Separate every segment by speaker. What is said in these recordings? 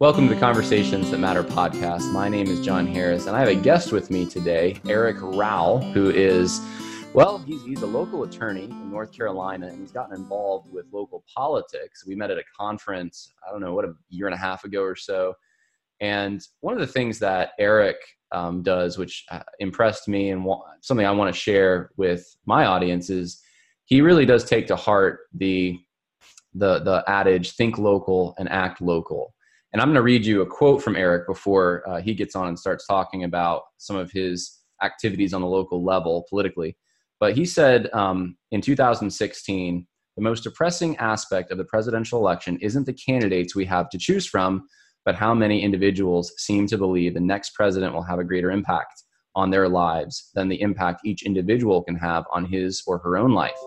Speaker 1: Welcome to the Conversations That Matter podcast. My name is Jon Harris, and I have a guest with me today, Eric Rowell, who is, well, he's, he's a local attorney in North Carolina, and he's gotten involved with local politics. We met at a conference, I don't know, what, a year and a half ago or so. And one of the things that Eric um, does, which uh, impressed me and something I want to share with my audience, is he really does take to heart the the the adage "think local and act local." And I'm going to read you a quote from Eric before uh, he gets on and starts talking about some of his activities on the local level politically. But he said um, in 2016, the most depressing aspect of the presidential election isn't the candidates we have to choose from, but how many individuals seem to believe the next president will have a greater impact on their lives than the impact each individual can have on his or her own life.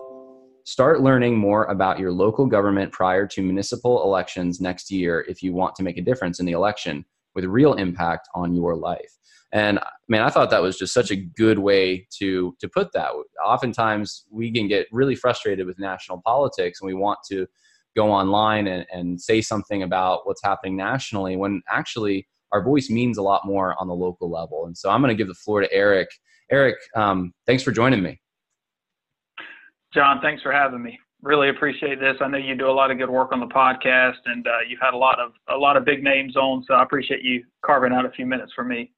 Speaker 1: Start learning more about your local government prior to municipal elections next year if you want to make a difference in the election with real impact on your life. And man, I thought that was just such a good way to to put that. Oftentimes we can get really frustrated with national politics and we want to go online and, and say something about what's happening nationally when actually our voice means a lot more on the local level. And so I'm going to give the floor to Eric. Eric, um, thanks for joining me.
Speaker 2: Jon, thanks for having me. Really appreciate this. I know you do a lot of good work on the podcast, and uh, you've had a lot of a lot of big names on. So I appreciate you carving out a few minutes for me.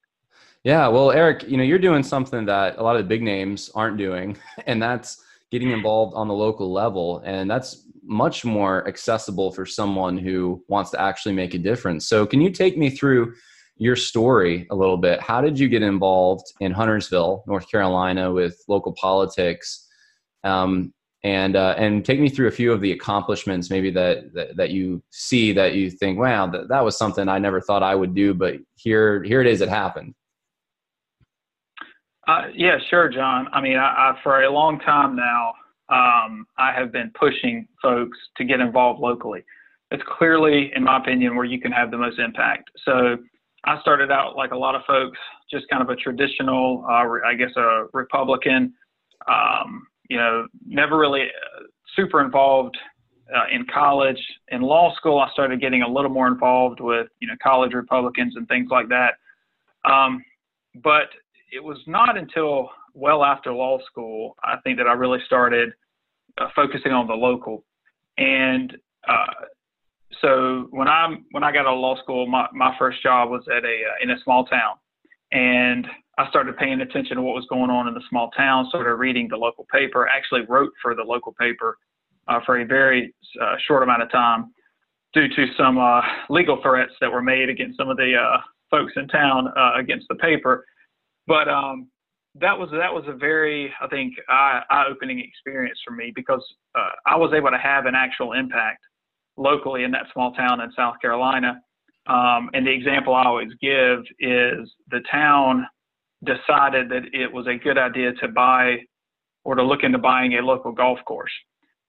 Speaker 1: Yeah, well, Eric, you know you're doing something that a lot of the big names aren't doing, and that's getting involved on the local level, and that's much more accessible for someone who wants to actually make a difference. So, can you take me through your story a little bit? How did you get involved in Huntersville, North Carolina, with local politics? Um, and uh, and take me through a few of the accomplishments maybe that, that, that you see that you think wow that, that was something i never thought i would do but here here it is it happened.
Speaker 2: Uh, yeah sure jon. I mean I, I, for a long time now um, i have been pushing folks to get involved locally. It's clearly in my opinion where you can have the most impact. So i started out like a lot of folks just kind of a traditional uh, i guess a republican um, you know, never really uh, super involved uh, in college. In law school, I started getting a little more involved with, you know, college Republicans and things like that. Um, but it was not until well after law school, I think, that I really started uh, focusing on the local. And uh, so when I when I got out of law school, my, my first job was at a uh, in a small town, and I started paying attention to what was going on in the small town, started reading the local paper, actually wrote for the local paper uh, for a very uh, short amount of time due to some uh, legal threats that were made against some of the uh, folks in town uh, against the paper. But um, that was that was a very I think eye-opening experience for me because uh, I was able to have an actual impact locally in that small town in South Carolina. Um, and the example I always give is the town decided that it was a good idea to buy or to look into buying a local golf course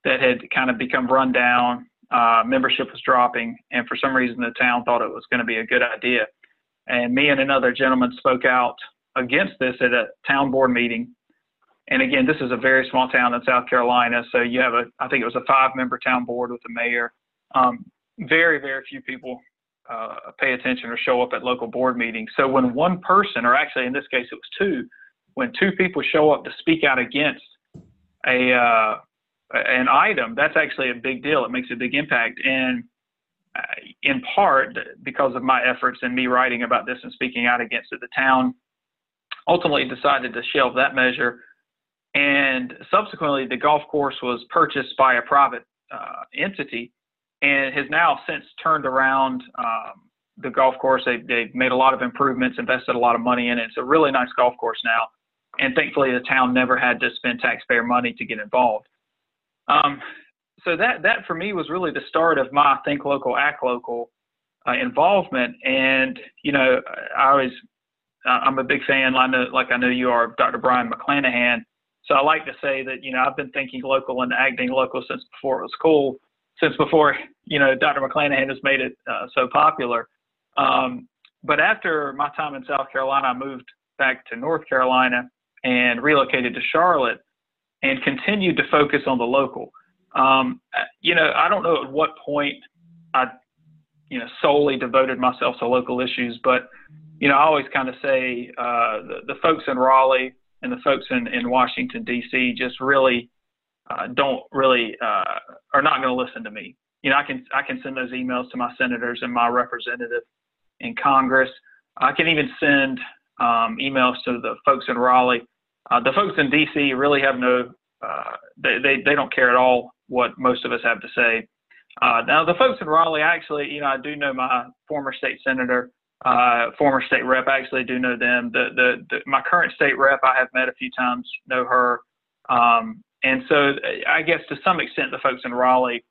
Speaker 2: that had kind of become run down. Uh, membership was dropping, and for some reason the town thought it was going to be a good idea. And me and another gentleman spoke out against this at a town board meeting. And again, this is a very small town in South Carolina, so you have a, I think it was a five-member town board with the mayor. Um, very, very few people uh, pay attention or show up at local board meetings. So when one person, or actually in this case it was two, when two people show up to speak out against a uh, an item, that's actually a big deal. It makes a big impact, and uh, in part because of my efforts and me writing about this and speaking out against it, the town ultimately decided to shelve that measure. And subsequently, the golf course was purchased by a private uh, entity and has now since turned around um, the golf course. They, they've made a lot of improvements, invested a lot of money in it. It's a really nice golf course now. And thankfully, the town never had to spend taxpayer money to get involved. Um, so that that for me was really the start of my think local, act local uh, involvement. And you know, I always I'm a big fan, I know, like I know you are, Dr. Brion McClanahan. So I like to say that you know I've been thinking local and acting local since before it was cool since before you know Dr. McClanahan has made it uh, so popular. Um, but after my time in South Carolina, I moved back to North Carolina and relocated to Charlotte and continued to focus on the local. Um, you know, I don't know at what point I you know, solely devoted myself to local issues. But, you know, I always kind of say uh, the, the folks in Raleigh and the folks in, in Washington, D.C. just really uh, don't really uh, are not going to listen to me. You know, I can I can send those emails to my senators and my representative in Congress. I can even send um, emails to the folks in Raleigh. Uh, the folks in D.C. really have no uh, they, they they don't care at all what most of us have to say. Uh, now the folks in Raleigh, actually, you know, I do know my former state senator, uh, former state rep. I actually do know them. The, the, the my current state rep, I have met a few times, know her, um, and so I guess to some extent the folks in Raleigh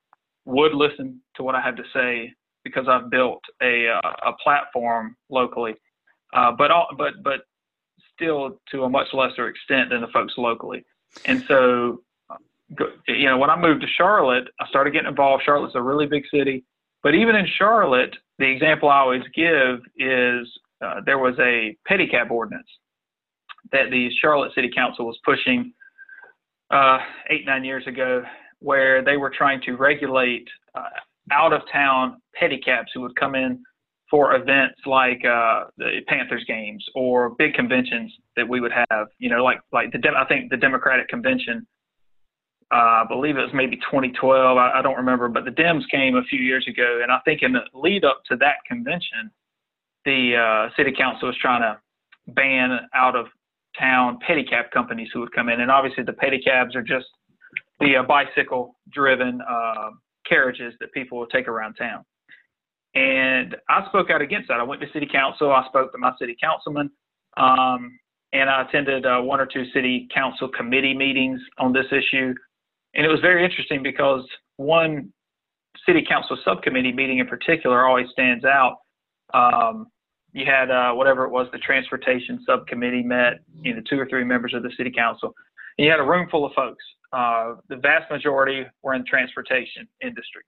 Speaker 2: would listen to what I have to say because I've built a uh, a platform locally, uh, but all, but but still to a much lesser extent than the folks locally. And so you know, when I moved to Charlotte, I started getting involved. Charlotte's a really big city, but even in Charlotte, the example I always give is uh, there was a pedicab ordinance that the Charlotte City Council was pushing uh, eight nine years ago, where they were trying to regulate uh, out of town pedicabs who would come in for events like uh, the Panthers games or big conventions that we would have. You know, like like the I think the Democratic convention uh, I believe it was maybe 2012. I, I, don't remember, but the Dems came a few years ago, and I think in the lead up to that convention, the uh, city council was trying to ban out of town pedicab companies who would come in, and obviously the pedicabs are just the uh, bicycle driven uh, carriages that people will take around town. And I spoke out against that. I went to city council. I spoke to my city councilman. Um, and I attended uh, one or two city council committee meetings on this issue. And it was very interesting because one city council subcommittee meeting in particular always stands out. Um, you had uh, whatever it was, the transportation subcommittee met, you know, two or three members of the city council. And you had a room full of folks. Uh, the vast majority were in the transportation industry.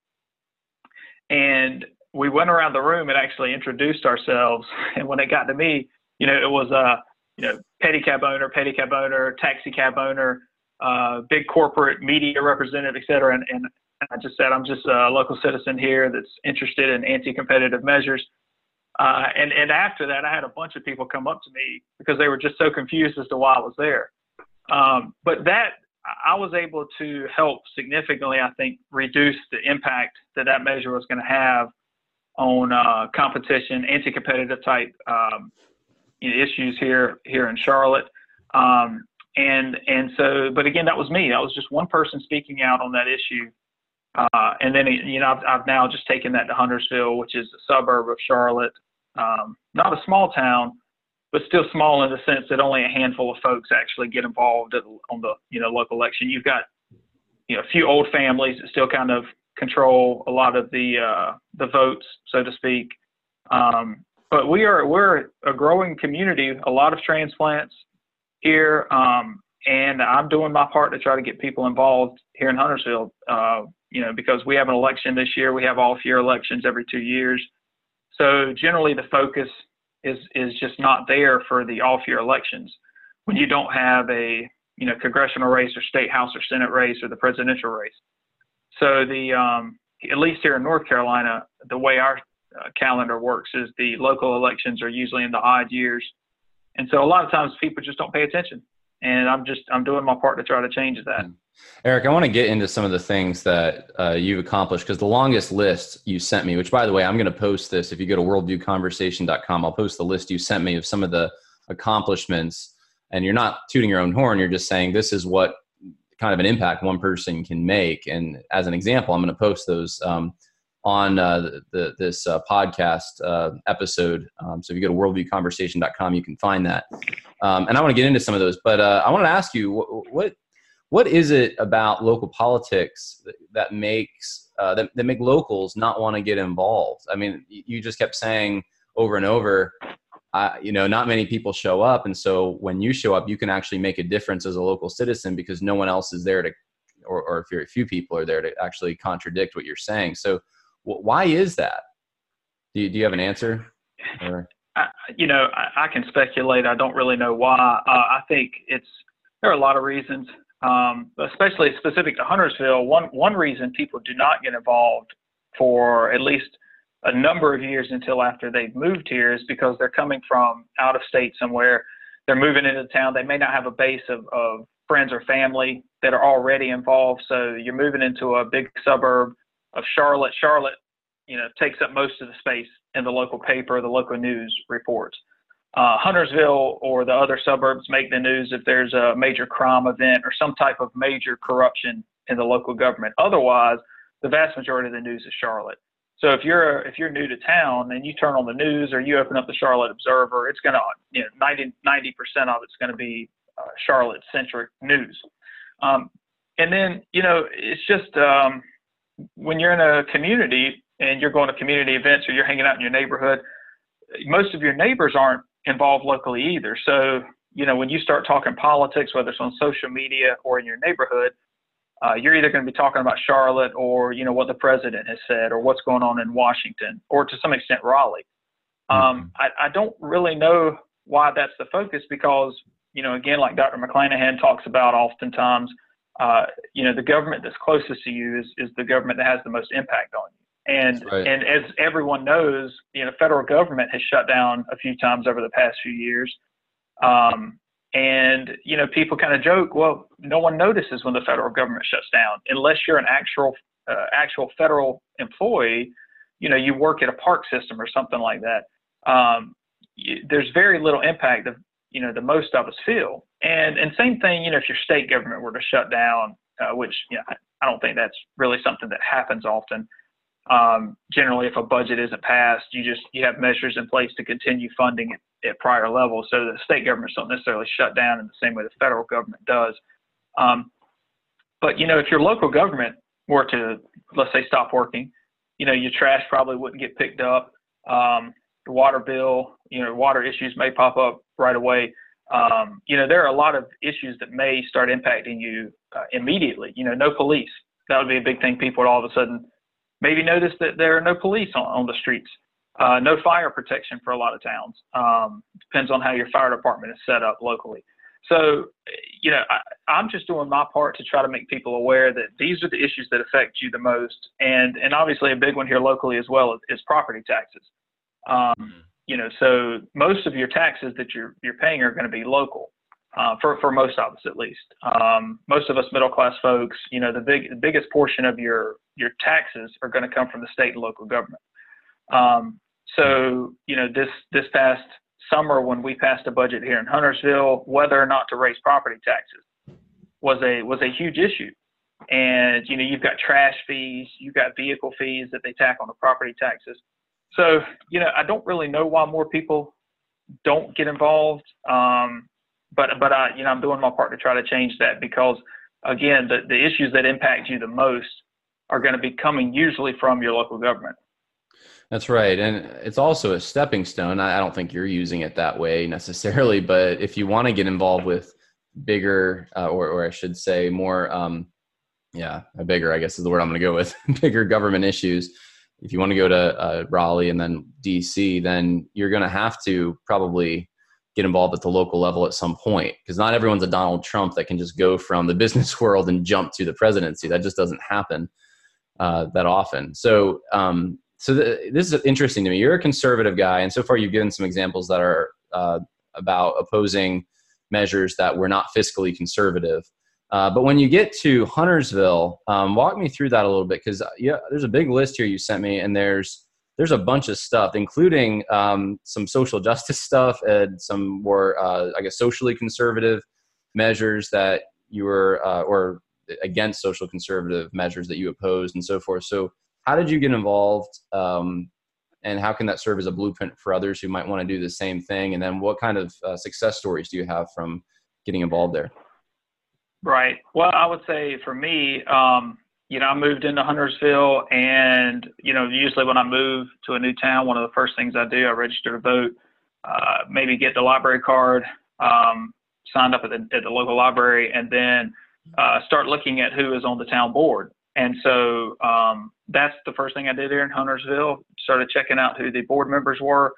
Speaker 2: And we went around the room and actually introduced ourselves. And when it got to me, you know, it was, a, you know, pedicab owner, pedicab owner, taxi cab owner, uh, big corporate media representative, et cetera. And, and I just said, I'm just a local citizen here that's interested in anti-competitive measures. Uh, and, and after that, I had a bunch of people come up to me because they were just so confused as to why I was there. Um, but that I was able to help significantly, I think, reduce the impact that that measure was going to have on uh, competition, anti-competitive type um, issues here here in Charlotte. Um, and and so but again that was me that was just one person speaking out on that issue uh, and then you know I've, I've, now just taken that to huntersville which is a suburb of charlotte um, not a small town but still small in the sense that only a handful of folks actually get involved on the you know local election you've got you know a few old families that still kind of control a lot of the uh, the votes so to speak um, but we are we're a growing community a lot of transplants here, um, and I'm doing my part to try to get people involved here in Huntersville. Uh, you know, because we have an election this year, we have off-year elections every two years. So generally, the focus is is just not there for the off-year elections when you don't have a you know congressional race or state house or senate race or the presidential race. So the um, at least here in North Carolina, the way our uh, calendar works is the local elections are usually in the odd years and so a lot of times people just don't pay attention. And I'm just I'm doing my part to try to change that. Hmm.
Speaker 1: Eric, I want to get into some of the things that uh, you've accomplished because the longest list you sent me, which by the way, I'm going to post this. If you go to worldviewconversation.com, I'll post the list you sent me of some of the accomplishments. And you're not tooting your own horn, you're just saying this is what kind of an impact one person can make. And as an example, I'm going to post those. Um, on uh, the, the, this uh, podcast uh, episode. Um, so if you go to worldviewconversation.com, you can find that. Um, and I want to get into some of those, but uh, I want to ask you what, what, what is it about local politics that, that makes uh, that, that make locals not want to get involved? I mean, you just kept saying over and over, you know, not many people show up, and so when you show up, you can actually make a difference as a local citizen because no one else is there to, or, or if very few people are there to actually contradict what you're saying. So why is that? Do you, do you have an answer? Or?
Speaker 2: I, you know, I, I, can speculate. I don't really know why. Uh, I think it's there are a lot of reasons, um, especially specific to Huntersville. One one reason people do not get involved for at least a number of years until after they've moved here is because they're coming from out of state somewhere. They're moving into town. They may not have a base of, of friends or family that are already involved. So you're moving into a big suburb of Charlotte. Charlotte, you know, takes up most of the space in the local paper, the local news reports. Uh, Huntersville or the other suburbs make the news if there's a major crime event or some type of major corruption in the local government. Otherwise, the vast majority of the news is Charlotte. So if you're if you're new to town and you turn on the news or you open up the Charlotte Observer, it's gonna you know 90 90 percent of it's gonna be uh, Charlotte centric news. Um, and then you know it's just um, when you're in a community and you're going to community events or you're hanging out in your neighborhood, most of your neighbors aren't involved locally either. So you know when you start talking politics, whether it's on social media or in your neighborhood, uh, you're either going to be talking about Charlotte or you know what the president has said or what's going on in Washington or to some extent Raleigh. Um, mm-hmm. I, I, don't really know why that's the focus because you know again like Dr. McClanahan talks about oftentimes uh, you know the government that's closest to you is, is the government that has the most impact on you. And right. and as everyone knows, you know, federal government has shut down a few times over the past few years. Um, and you know, people kind of joke, well, no one notices when the federal government shuts down unless you're an actual uh, actual federal employee. You know, you work at a park system or something like that. Um, you, there's very little impact that you know the most of us feel. And and same thing, you know, if your state government were to shut down, uh, which you know, I don't think that's really something that happens often. Um, generally, if a budget isn't passed, you just you have measures in place to continue funding at, at prior levels. So the state governments don't necessarily shut down in the same way the federal government does. Um, but you know, if your local government were to let's say stop working, you know, your trash probably wouldn't get picked up. Um, water bill, you know, water issues may pop up right away. Um, you know, there are a lot of issues that may start impacting you uh, immediately. You know, no police. That would be a big thing. People would all of a sudden maybe notice that there are no police on, on the streets, uh, no fire protection for a lot of towns. Um, depends on how your fire department is set up locally. So, you know, I, am just doing my part to try to make people aware that these are the issues that affect you the most, and and obviously a big one here locally as well is, is property taxes. Um, mm-hmm. you know, so most of your taxes that you're you're paying are going to be local uh, for for most of us at least. Um, most of us middle class folks, you know, the big the biggest portion of your your taxes are going to come from the state and local government. Um, so you know, this this past summer when we passed a budget here in Huntersville, whether or not to raise property taxes was a was a huge issue. And you know, you've got trash fees, you've got vehicle fees that they tack on the property taxes. So you know, I don't really know why more people don't get involved. Um, but but I you know I'm doing my part to try to change that because again the, the issues that impact you the most are going to be coming usually from your local government.
Speaker 1: That's right. And it's also a stepping stone. I don't think you're using it that way necessarily, but if you want to get involved with bigger, uh, or, or I should say more, um, yeah, a bigger, I guess is the word I'm going to go with, bigger government issues. If you want to go to uh, Raleigh and then DC, then you're going to have to probably get involved at the local level at some point because not everyone's a Donald Trump that can just go from the business world and jump to the presidency. That just doesn't happen uh, that often. So, um, so this is interesting to me. You're a conservative guy, and so far you've given some examples that are uh, about opposing measures that were not fiscally conservative. Uh, but when you get to Huntersville, um, walk me through that a little bit because uh, yeah, there's a big list here you sent me, and there's there's a bunch of stuff, including um, some social justice stuff and some more, uh, I guess, socially conservative measures that you were, uh, or against social conservative measures that you opposed and so forth. So, how did you get involved? Um, and how can that serve as a blueprint for others who might want to do the same thing? And then, what kind of uh, success stories do you have from getting involved there?
Speaker 2: Right. Well, I would say for me, um, you know, I moved into Huntersville, and you know, usually when I move to a new town, one of the first things I do, I register to vote, uh, maybe get the library card, um, signed up at the, at the local library, and then uh, start looking at who is on the town board. And so um, that's the first thing I did here in Huntersville. Started checking out who the board members were,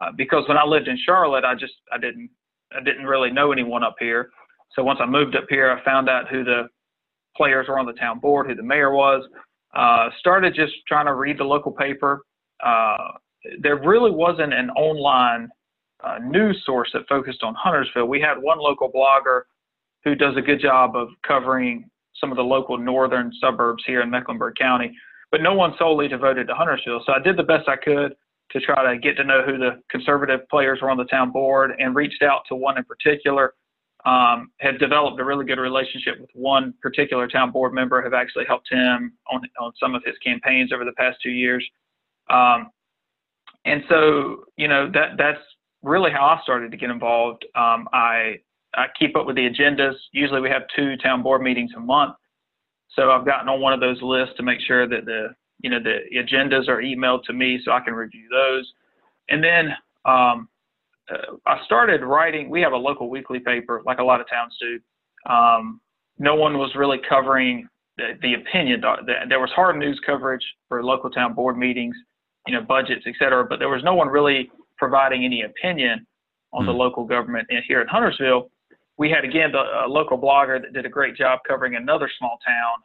Speaker 2: uh, because when I lived in Charlotte, I just I didn't I didn't really know anyone up here. So once I moved up here, I found out who the players were on the town board, who the mayor was. Uh, started just trying to read the local paper, uh, there really wasn't an online uh, news source that focused on Huntersville. We had one local blogger who does a good job of covering some of the local northern suburbs here in Mecklenburg County, but no one solely devoted to Huntersville. So I did the best I could to try to get to know who the conservative players were on the town board and reached out to one in particular. Um, had developed a really good relationship with one particular town board member, have actually helped him on, on some of his campaigns over the past two years. Um, and so, you know, that that's really how I started to get involved. Um, I I keep up with the agendas. Usually, we have two town board meetings a month, so I've gotten on one of those lists to make sure that the you know the agendas are emailed to me so I can review those. And then um, uh, I started writing. We have a local weekly paper, like a lot of towns do. Um, no one was really covering the, the opinion. There was hard news coverage for local town board meetings, you know, budgets, et cetera, but there was no one really providing any opinion on mm. the hmm. local government here in Huntersville. We had again the uh, local blogger that did a great job covering another small town.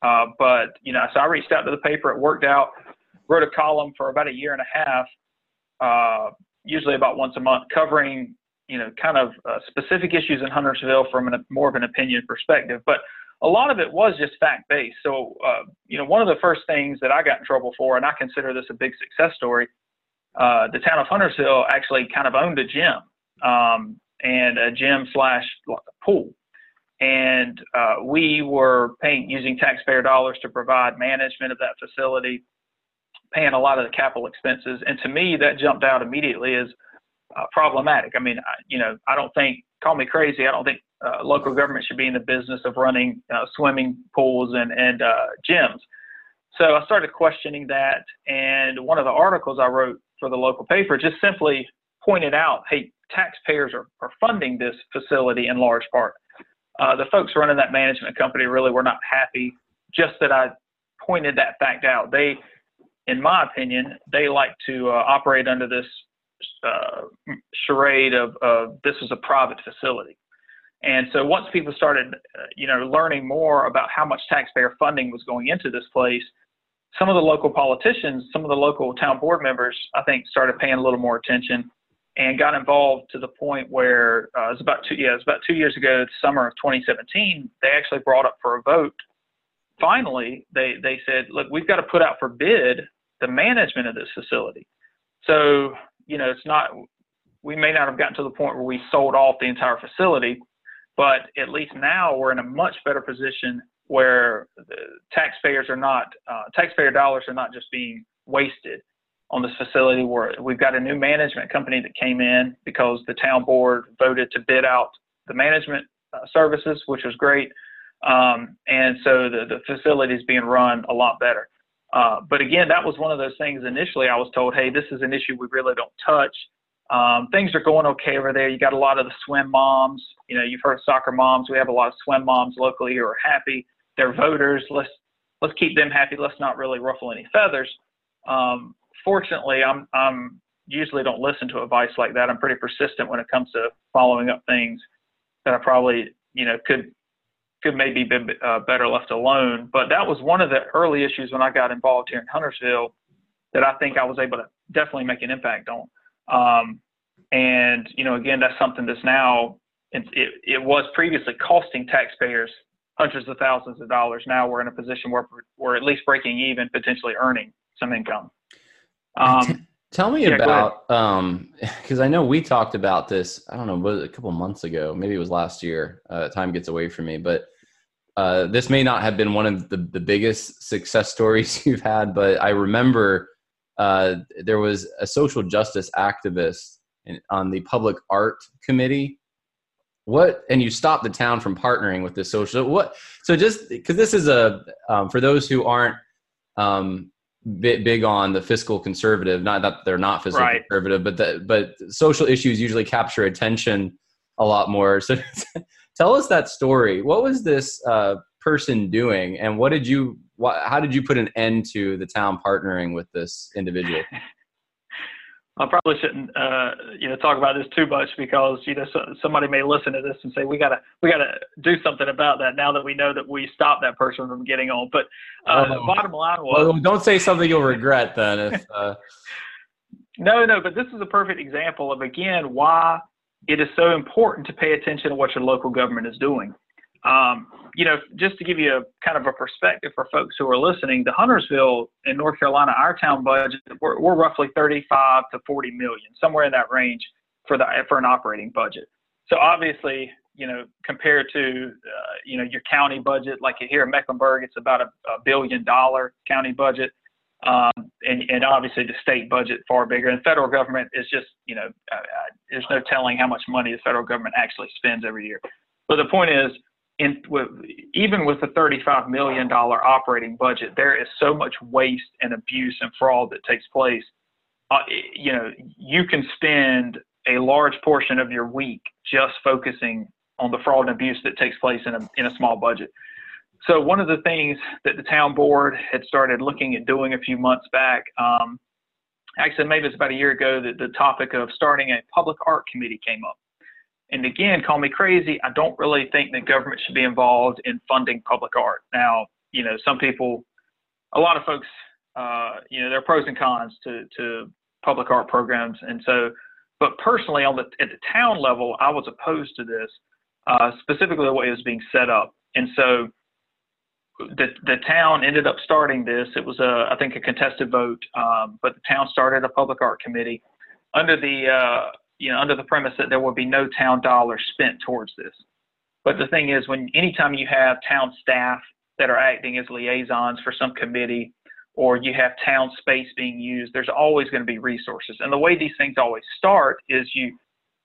Speaker 2: Uh, but you know, so I reached out to the paper. It worked out. Wrote a column for about a year and a half, uh, usually about once a month, covering you know kind of uh, specific issues in Huntersville from an, more of an opinion perspective. But a lot of it was just fact based. So uh, you know, one of the first things that I got in trouble for, and I consider this a big success story, uh, the town of Huntersville actually kind of owned a gym um, and a gym slash pool. And uh, we were paying using taxpayer dollars to provide management of that facility, paying a lot of the capital expenses. And to me, that jumped out immediately as uh, problematic. I mean, I, you know, I don't think, call me crazy, I don't think uh, local government should be in the business of running uh, swimming pools and, and uh, gyms. So I started questioning that. And one of the articles I wrote for the local paper just simply pointed out, hey, taxpayers are, are funding this facility in large part. Uh, the folks running that management company really were not happy. Just that I pointed that fact out. They, in my opinion, they like to uh, operate under this uh, charade of, of this is a private facility. And so once people started, uh, you know, learning more about how much taxpayer funding was going into this place, some of the local politicians, some of the local town board members, I think, started paying a little more attention and got involved to the point where uh, it was about two, yeah, it was about two years ago, the summer of 2017. They actually brought up for a vote. Finally, they they said, look, we've got to put out for bid the management of this facility. So you know, it's not. We may not have gotten to the point where we sold off the entire facility, but at least now we're in a much better position where the taxpayers are not uh, taxpayer dollars are not just being wasted on this facility where we've got a new management company that came in because the town board voted to bid out the management uh, services which was great um, and so the, the facility is being run a lot better uh, but again that was one of those things initially i was told hey this is an issue we really don't touch um, things are going okay over there you got a lot of the swim moms you know you've heard soccer moms we have a lot of swim moms locally who are happy They're voters. Let's let's keep them happy. Let's not really ruffle any feathers. Um, fortunately, I'm I'm usually don't listen to advice like that. I'm pretty persistent when it comes to following up things that I probably you know could could maybe be uh, better left alone. But that was one of the early issues when I got involved here in Huntersville that I think I was able to definitely make an impact on. Um, and you know, again, that's something that's now it, it, it was previously costing taxpayers hundreds of thousands of dollars. Now we're in a position where we're at least breaking even, potentially earning some income.
Speaker 1: Um, tell me yeah, about um, because I know we talked about this. I don't know, was a couple months ago? Maybe it was last year. Uh, time gets away from me, but uh, this may not have been one of the, the biggest success stories you've had, but I remember uh, there was a social justice activist in, on the public art committee what and you stop the town from partnering with this social what so just because this is a um, for those who aren't um, bit big on the fiscal conservative not that they're not fiscal right. conservative but the, but social issues usually capture attention a lot more. So tell us that story. What was this uh, person doing and what did you what, how did you put an end to the town partnering with this individual
Speaker 2: I probably shouldn't, uh, you know, talk about this too much because you know so, somebody may listen to this and say we gotta we gotta do something about that now that we know that we stopped that person from getting on. But uh, oh, bottom line was,
Speaker 1: well, don't say something you'll regret then. If, uh...
Speaker 2: no, no, but this is a perfect example of again why it is so important to pay attention to what your local government is doing. Um, you know, just to give you a kind of a perspective for folks who are listening, the Huntersville in North Carolina, our town budget, we're, we're roughly 35 to 40 million, somewhere in that range for the for an operating budget. So obviously, you know, compared to uh, you know your county budget, like here in Mecklenburg, it's about a, a billion dollar county budget, um, and and obviously the state budget far bigger. And federal government is just you know uh, uh there's no telling how much money the federal government actually spends every year. But the point is, in, with, even with a $35 million operating budget, there is so much waste and abuse and fraud that takes place. Uh, you know, you can spend a large portion of your week just focusing on the fraud and abuse that takes place in a, in a small budget. So one of the things that the town board had started looking at doing a few months back, um, actually maybe it's about a year ago, that the topic of starting a public art committee came up and again, call me crazy. I don't really think that government should be involved in funding public art. Now, you know, some people, a lot of folks, uh, you know, there are pros and cons to, to public art programs. And so, but personally, on the at the town level, I was opposed to this, uh, specifically the way it was being set up. And so, the the town ended up starting this. It was a I think a contested vote, um, but the town started a public art committee under the uh, you know, under the premise that there will be no town dollars spent towards this. But the thing is, when anytime you have town staff that are acting as liaisons for some committee, or you have town space being used, there's always going to be resources. And the way these things always start is you,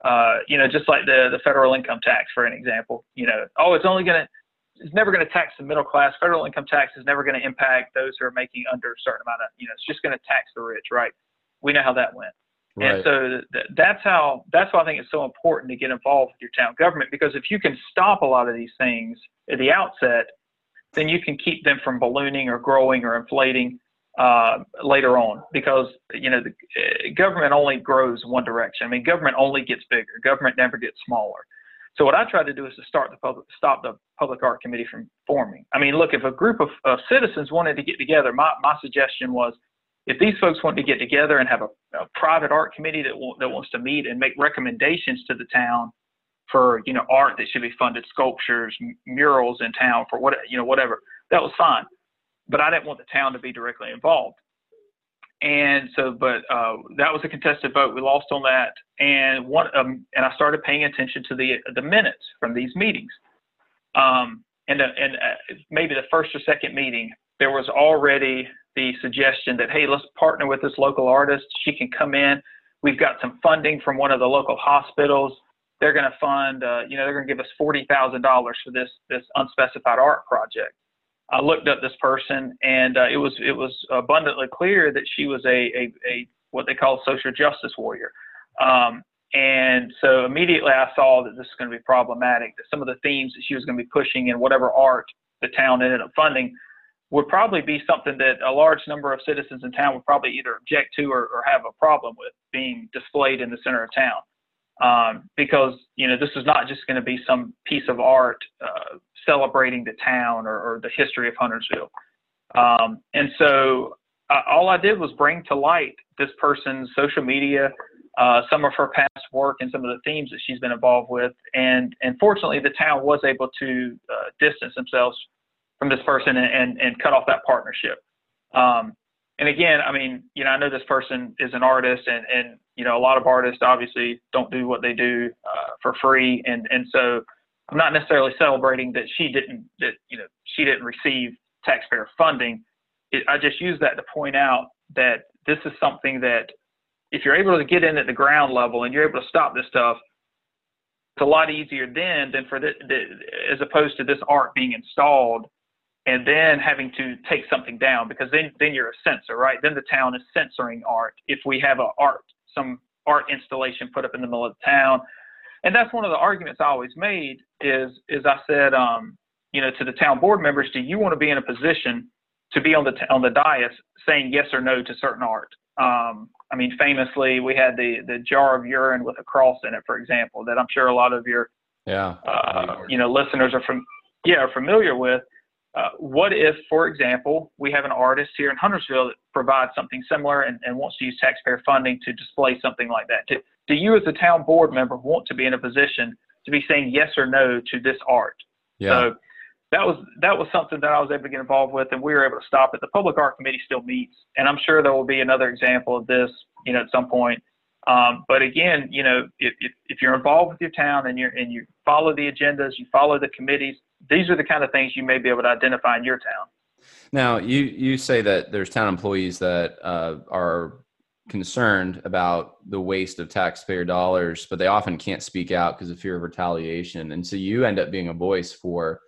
Speaker 2: uh, you know, just like the the federal income tax, for an example. You know, oh, it's only going to it's never going to tax the middle class. Federal income tax is never going to impact those who are making under a certain amount of, you know, it's just going to tax the rich, right? We know how that went. Right. And so th- that's how that's why I think it's so important to get involved with your town government because if you can stop a lot of these things at the outset, then you can keep them from ballooning or growing or inflating uh, later on because you know the uh, government only grows one direction. I mean, government only gets bigger. Government never gets smaller. So what I try to do is to start the public, stop the public art committee from forming. I mean, look, if a group of, of citizens wanted to get together, my, my suggestion was if these folks want to get together and have a, a private art committee that, w- that wants to meet and make recommendations to the town for you know art that should be funded, sculptures, m- murals in town for what you know whatever, that was fine. But I didn't want the town to be directly involved. And so, but uh, that was a contested vote. We lost on that, and one um, and I started paying attention to the the minutes from these meetings. Um, and uh, and uh, maybe the first or second meeting, there was already the suggestion that, hey, let's partner with this local artist. She can come in. We've got some funding from one of the local hospitals. They're going to fund, uh, you know, they're going to give us $40,000 for this, this unspecified art project. I looked up this person and uh, it was, it was abundantly clear that she was a, a, a what they call social justice warrior. Um, and so immediately I saw that this is going to be problematic, that some of the themes that she was going to be pushing in whatever art the town ended up funding would probably be something that a large number of citizens in town would probably either object to or, or have a problem with being displayed in the center of town. Um, because you know this is not just going to be some piece of art uh, celebrating the town or, or, the history of Huntersville. Um, and so uh, all I did was bring to light this person's social media, uh, some of her past work, and some of the themes that she's been involved with. And and fortunately, the town was able to uh, distance themselves from this person and, and, and cut off that partnership. Um, and again, I mean, you know, I know this person is an artist and, and, you know, a lot of artists obviously don't do what they do uh, for free. And, and so I'm not necessarily celebrating that she didn't, that, you know, she didn't receive taxpayer funding. It, I just use that to point out that this is something that if you're able to get in at the ground level and you're able to stop this stuff, it's a lot easier then than for the, the as opposed to this art being installed and then having to take something down because then then you're a censor, right? Then the town is censoring art. If we have a art some art installation put up in the middle of the town, and that's one of the arguments I always made is is I said, um, you know, to the town board members, do you want to be in a position to be on the on the dais saying yes or no to certain art? Um, I mean, famously, we had the the jar of urine with a cross in it, for example, that I'm sure a lot of your
Speaker 1: yeah
Speaker 2: uh, you know listeners are from yeah are familiar with. Uh, what if, for example, we have an artist here in Huntersville that provides something similar and, and wants to use taxpayer funding to display something like that? Do, do you, as a town board member, want to be in a position to be saying yes or no to this art?
Speaker 1: Yeah.
Speaker 2: So that was that was something that I was able to get involved with, and we were able to stop it. The public art committee still meets, and I'm sure there will be another example of this, you know, at some point. Um, but again, you know, if, if, if you're involved with your town and you and you follow the agendas, you follow the committees, these are the kind of things you may be able to identify in your town.
Speaker 1: Now, you you say that there's town employees that uh, are concerned about the waste of taxpayer dollars, but they often can't speak out because of fear of retaliation, and so you end up being a voice for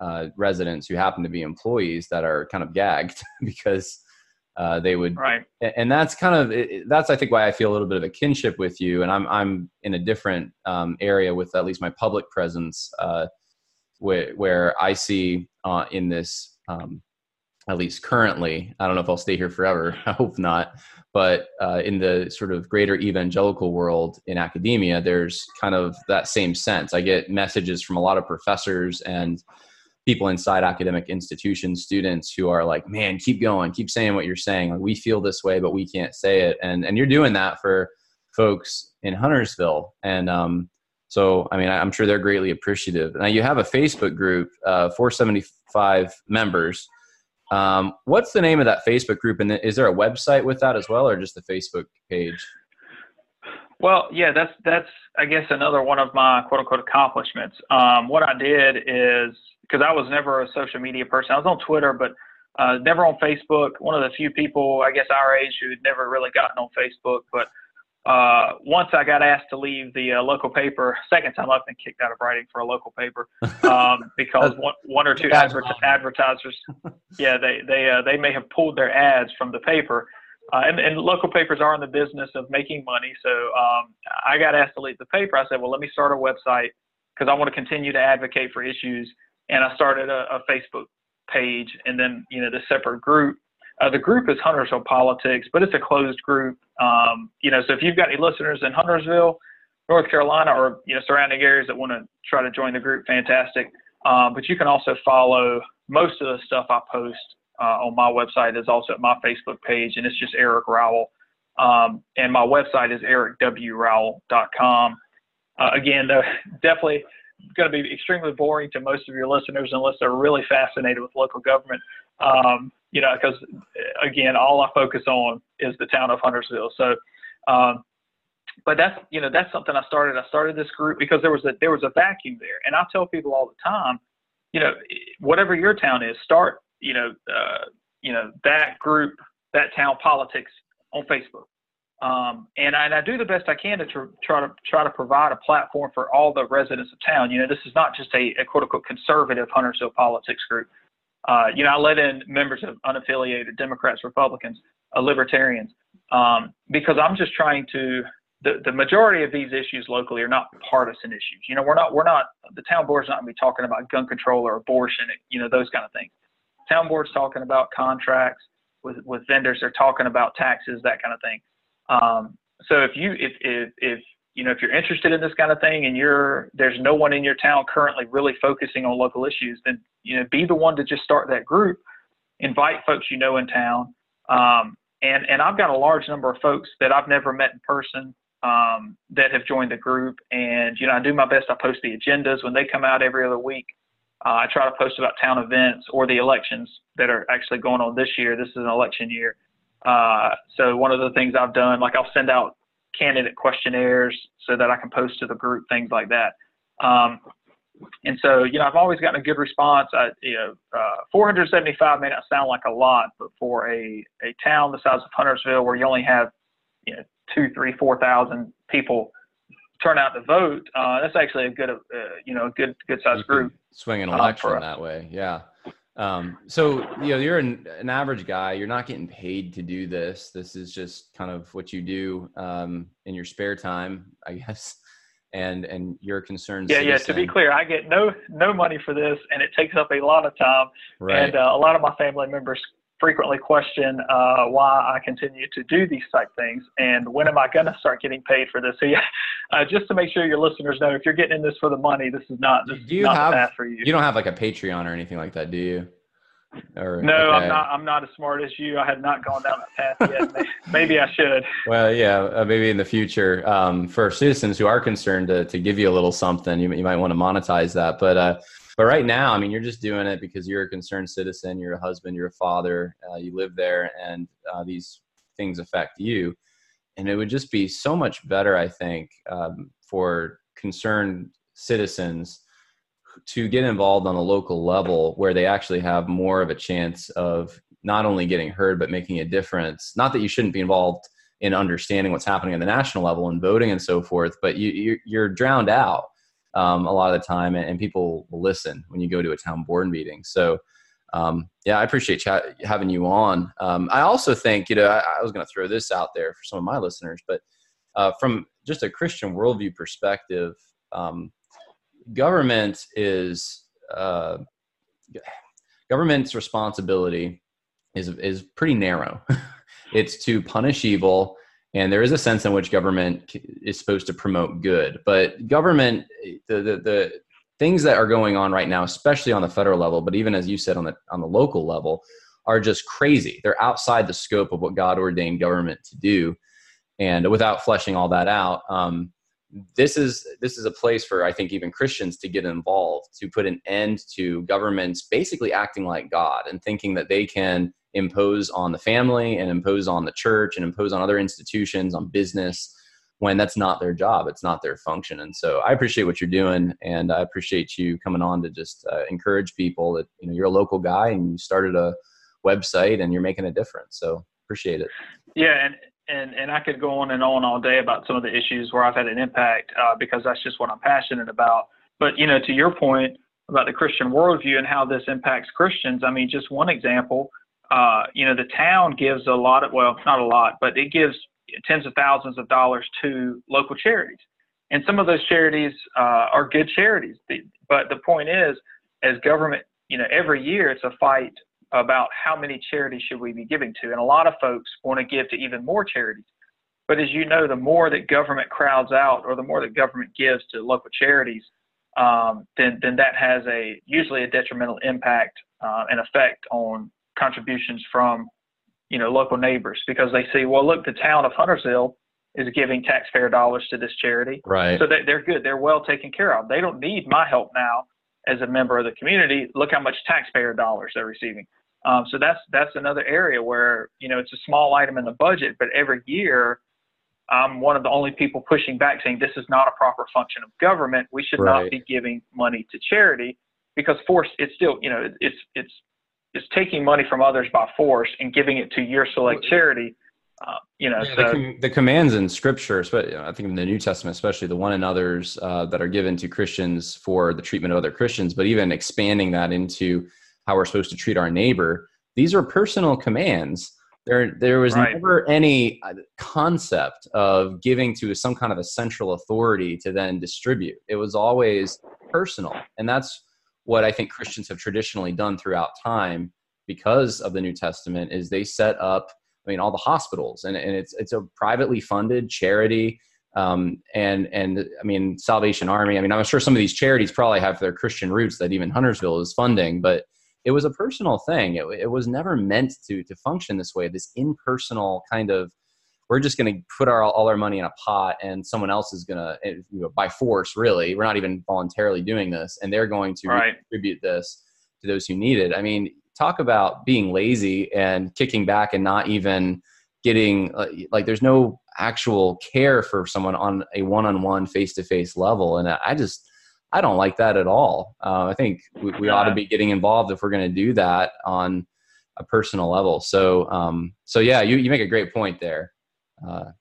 Speaker 1: uh, residents who happen to be employees that are kind of gagged because uh, they would
Speaker 2: right.
Speaker 1: And that's kind of that's i think why i feel a little bit of a kinship with you. And i'm i'm in a different um, area with at least my public presence uh, where, where i see uh, in this um, at least currently i don't know if i'll stay here forever i hope not but uh, in the sort of greater evangelical world in academia there's kind of that same sense i get messages from a lot of professors and people inside academic institutions, students who are like, man, keep going, keep saying what you're saying. Like, we feel this way, but we can't say it. And, and you're doing that for folks in Huntersville. And, um, so, I mean, I'm sure they're greatly appreciative. Now you have a Facebook group, uh, 475 members. Um, what's the name of that Facebook group? And is there a website with that as well, or just the Facebook page?
Speaker 2: Well, yeah, that's that's I guess another one of my quote unquote accomplishments. Um, what I did is because I was never a social media person. I was on Twitter, but uh, never on Facebook. One of the few people, I guess, our age who had never really gotten on Facebook. But uh, once I got asked to leave the uh, local paper, second time I've been kicked out of writing for a local paper um, because one, one or two adver- advertisers, yeah, they they uh, they may have pulled their ads from the paper. Uh, and, and, local papers are in the business of making money. So um, I got asked to leave the paper. I said, well, let me start a website because I want to continue to advocate for issues and I started a, a Facebook page and then you know the separate group. Uh, the group is Huntersville Politics, but it's a closed group. Um, you know, so if you've got any listeners in Huntersville, North Carolina, or you know surrounding areas that want to try to join the group, fantastic. Um, but you can also follow most of the stuff I post uh, on my website is also at my Facebook page, and it's just Eric Rowell. Um, and my website is ericwrowell.com. Uh, again, though, definitely going to be extremely boring to most of your listeners unless they're really fascinated with local government. Um, you know, because again, all I focus on is the town of Huntersville. So, um, but that's you know that's something I started. I started this group because there was a there was a vacuum there, and I tell people all the time, you know, whatever your town is, start you know uh, you know that group, that town politics on Facebook. Um, and, I, and I do the best I can to tr- try to try to provide a platform for all the residents of town. You know, this is not just a, a quote unquote conservative Huntersville politics group. Uh, you know, I let in members of unaffiliated Democrats, Republicans, uh, Libertarians, um, because I'm just trying to. The, the majority of these issues locally are not partisan issues. You know, we're not we're not the town board's not going to be talking about gun control or abortion. You know, those kind of things. Town board's talking about contracts with with vendors. They're talking about taxes, that kind of thing. Um, so if you if, if if you know if you're interested in this kind of thing and you're there's no one in your town currently really focusing on local issues, then you know be the one to just start that group, invite folks you know in town. Um, and and I've got a large number of folks that I've never met in person um, that have joined the group. And you know I do my best. I post the agendas when they come out every other week. Uh, I try to post about town events or the elections that are actually going on this year. This is an election year. Uh, so one of the things I've done, like I'll send out candidate questionnaires so that I can post to the group, things like that. Um, and so, you know, I've always gotten a good response. I, you know, uh, 475 may not sound like a lot, but for a, a town the size of Huntersville, where you only have, you know, two, three, four thousand people turn out to vote, uh, that's actually a good, uh, you know, a good, good sized group.
Speaker 1: Swing an uh, election that way, yeah. Um, so you know you're an, an, average guy. You're not getting paid to do this. This is just kind of what you do um, in your spare time, I guess. And and your concerns.
Speaker 2: Yeah, yeah. To be clear, I get no no money for this, and it takes up a lot of time. Right. And uh, a lot of my family members frequently question uh, why I continue to do these type things and when am I going to start getting paid for this. So yeah, uh, just to make sure your listeners know, if you're getting in this for the money, this is not this do you not have, for you.
Speaker 1: You don't have like a Patreon or anything like that, do you?
Speaker 2: Or, no, okay. I'm not. I'm not as smart as you. I have not gone down that path yet. maybe I should.
Speaker 1: Well, yeah, uh, maybe in the future, um, for citizens who are concerned to, to give you a little something, you, you might want to monetize that. But uh, but right now, I mean, you're just doing it because you're a concerned citizen. You're a husband. You're a father. Uh, you live there, and uh, these things affect you. And it would just be so much better, I think, um, for concerned citizens to get involved on a local level where they actually have more of a chance of not only getting heard but making a difference. Not that you shouldn't be involved in understanding what's happening at the national level and voting and so forth, but you, you're drowned out um, a lot of the time, and, and, people will listen when you go to a town board meeting. So, um, yeah, I appreciate having you on. Um, I also think, you know, I, I was going to throw this out there for some of my listeners, but uh, from just a Christian worldview perspective, um, government is uh, government's responsibility is is pretty narrow. it's to punish evil and there is a sense in which government is supposed to promote good but government the, the, the things that are going on right now especially on the federal level but even as you said on the on the local level are just crazy. They're outside the scope of what god ordained government to do. And without fleshing all that out um, this is this is a place for i think even christians to get involved to put an end to governments basically acting like god and thinking that they can impose on the family and impose on the church and impose on other institutions on business when that's not their job it's not their function and so i appreciate what you're doing and i appreciate you coming on to just uh, encourage people that you know you're a local guy and you started a website and you're making a difference so appreciate it
Speaker 2: yeah and and and I could go on and on all day about some of the issues where I've had an impact uh, because that's just what I'm passionate about. But you know, to your point about the Christian worldview and how this impacts Christians, I mean, just one example. Uh, you know, the town gives a lot of well, not a lot, but it gives tens of thousands of dollars to local charities, and some of those charities uh, are good charities. But the point is, as government, you know, every year it's a fight about how many charities should we be giving to. And a lot of folks want to give to even more charities. But as you know, the more that government crowds out or the more that government gives to local charities, um, then, then that has a usually a detrimental impact uh, and effect on contributions from you know local neighbors because they see, well, look, the town of Huntersville is giving taxpayer dollars to this charity.
Speaker 1: Right.
Speaker 2: So they, they're good. They're well taken care of. They don't need my help now as a member of the community. Look how much taxpayer dollars they're receiving. Um, so that's that's another area where you know it's a small item in the budget, but every year I'm one of the only people pushing back, saying this is not a proper function of government. We should right. not be giving money to charity because force it's still you know it's it's it's taking money from others by force and giving it to your select charity. Uh, you know, yeah,
Speaker 1: so, the, com- the, commands in Scripture, I think in the New Testament, especially the one and others uh, that are given to Christians for the treatment of other Christians, but even expanding that into how we're supposed to treat our neighbor. These are personal commands. There, there was right. never any uh, concept of giving to some kind of a central authority to then distribute. It was always personal. And that's what I think Christians have traditionally done throughout time because of the New Testament is they set up, I mean, all the hospitals and, and it's, it's a privately funded charity. Um, and, and I mean, Salvation Army, I mean, I'm sure some of these charities probably have their Christian roots that even Huntersville is funding, but it was a personal thing. It, it was never meant to to function this way. This impersonal kind of we're just going to put our all our money in a pot, and someone else is going to, eh, you know, by force, really, we're not even voluntarily doing this, and they're going to right. distribute this to those who need it. I mean, talk about being lazy and kicking back and not even getting uh, like there's no actual care for someone on a one-on-one face-to-face level and i just I don't like that at all. Uh, I think we, we ought to be getting involved if we're going to do that on a personal level. So, um, so yeah, you, you make a great point there. Uh,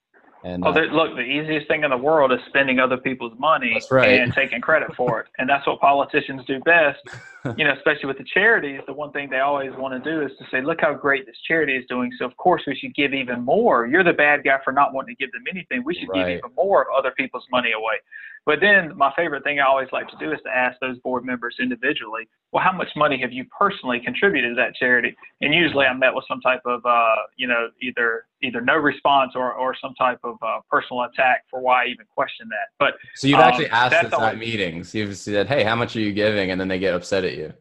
Speaker 2: And, oh, uh, look, the easiest thing in the world is spending other people's money
Speaker 1: right.
Speaker 2: and taking credit for it. And that's what politicians do best. you know, especially with the charities, the one thing they always want to do is to say, look how great this charity is doing. So, of course, we should give even more. You're the bad guy for not wanting to give them anything. We should right. give even more of other people's money away. But then my favorite thing I always like to do is to ask those board members individually, well, how much money have you personally contributed to that charity? And usually I'm met with some type of, uh, you know, either either no response or, or some type of uh, personal attack for why I even question that. But
Speaker 1: so you've um, actually asked this at meetings. You've said, hey, how much are you giving? And then they get upset at you.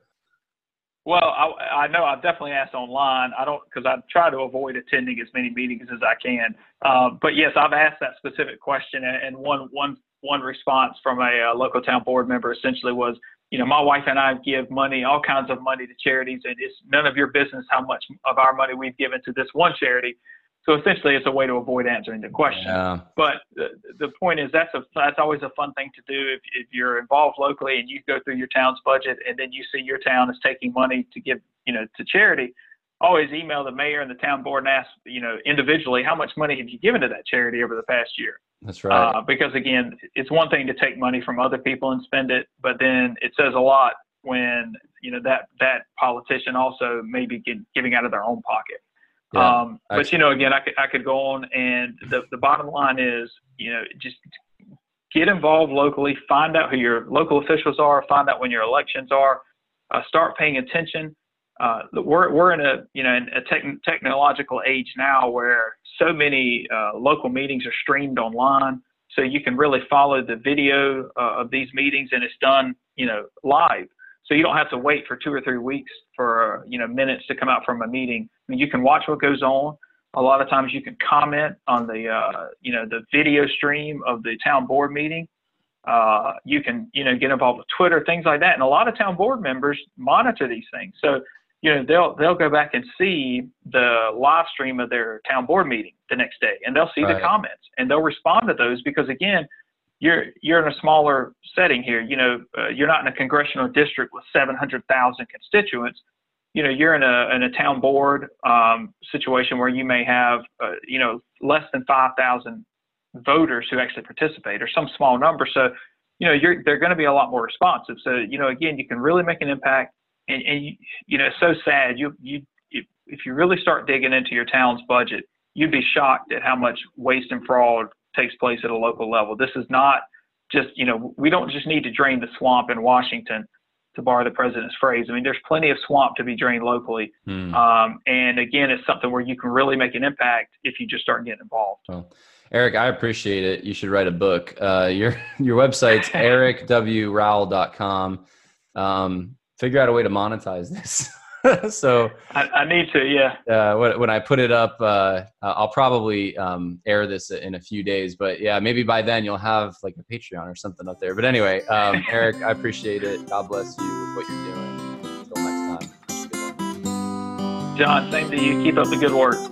Speaker 2: Well, I, I know I've definitely asked online. I don't because I try to avoid attending as many meetings as I can. Uh, but yes, I've asked that specific question, and one one one response from a, a local town board member essentially was, you know, my wife and I give money, all kinds of money to charities, and it's none of your business how much of our money we've given to this one charity. So essentially, it's a way to avoid answering the question.
Speaker 1: Yeah.
Speaker 2: But the, the point is, that's a that's always a fun thing to do if, if you're involved locally and you go through your town's budget, and then you see your town is taking money to give, you know, to charity. Always email the mayor and the town board and ask, you know, individually, how much money have you given to that charity over the past year?
Speaker 1: That's right. Uh,
Speaker 2: because again, it's one thing to take money from other people and spend it, but then it says a lot when you know that that politician also may be giving out of their own pocket. Yeah, um, but you know, again, I could I could go on, and the the bottom line is, you know, just get involved locally, find out who your local officials are, find out when your elections are, uh, start paying attention. Uh, we're we're in a you know in a te- technological age now where so many uh, local meetings are streamed online, so you can really follow the video uh, of these meetings, and it's done, you know, live. So you don't have to wait for two or three weeks for uh, you know minutes to come out from a meeting. I mean, you can watch what goes on. A lot of times you can comment on the uh, you know the video stream of the town board meeting. Uh, you can you know get involved with Twitter, things like that, and a lot of town board members monitor these things. So you know they'll they'll go back and see the live stream of their town board meeting the next day and they'll see right. the comments and they'll respond to those because again you're you're in a smaller setting here you know uh, you're not in a congressional district with 700,000 constituents. You know you're in a in a town board um, situation where you may have uh, you know less than 5,000 voters who actually participate or some small number. So you know you're they're going to be a lot more responsive. So you know again you can really make an impact and, and you, you know, it's so sad. You, you, if, if you really start digging into your town's budget, you'd be shocked at how much waste and fraud takes place at a local level. This is not just, you know, we don't just need to drain the swamp in Washington, to borrow the president's phrase. I mean, there's plenty of swamp to be drained locally. Hmm. Um, and again, it's something where you can really make an impact if you just start getting involved.
Speaker 1: Well, Eric, I appreciate it. You should write a book. Uh, your your website's ericwrowell.com. Um, figure out a way to monetize this. so
Speaker 2: I, I, need to, yeah.
Speaker 1: Uh, when, when I put it up, uh, I'll probably um, air this in a few days. But yeah, maybe by then you'll have like a Patreon or something up there. But anyway, um, Eric, I appreciate it. God bless you with what you're doing. Until next
Speaker 2: time. Jon, same to you. Keep up the good work.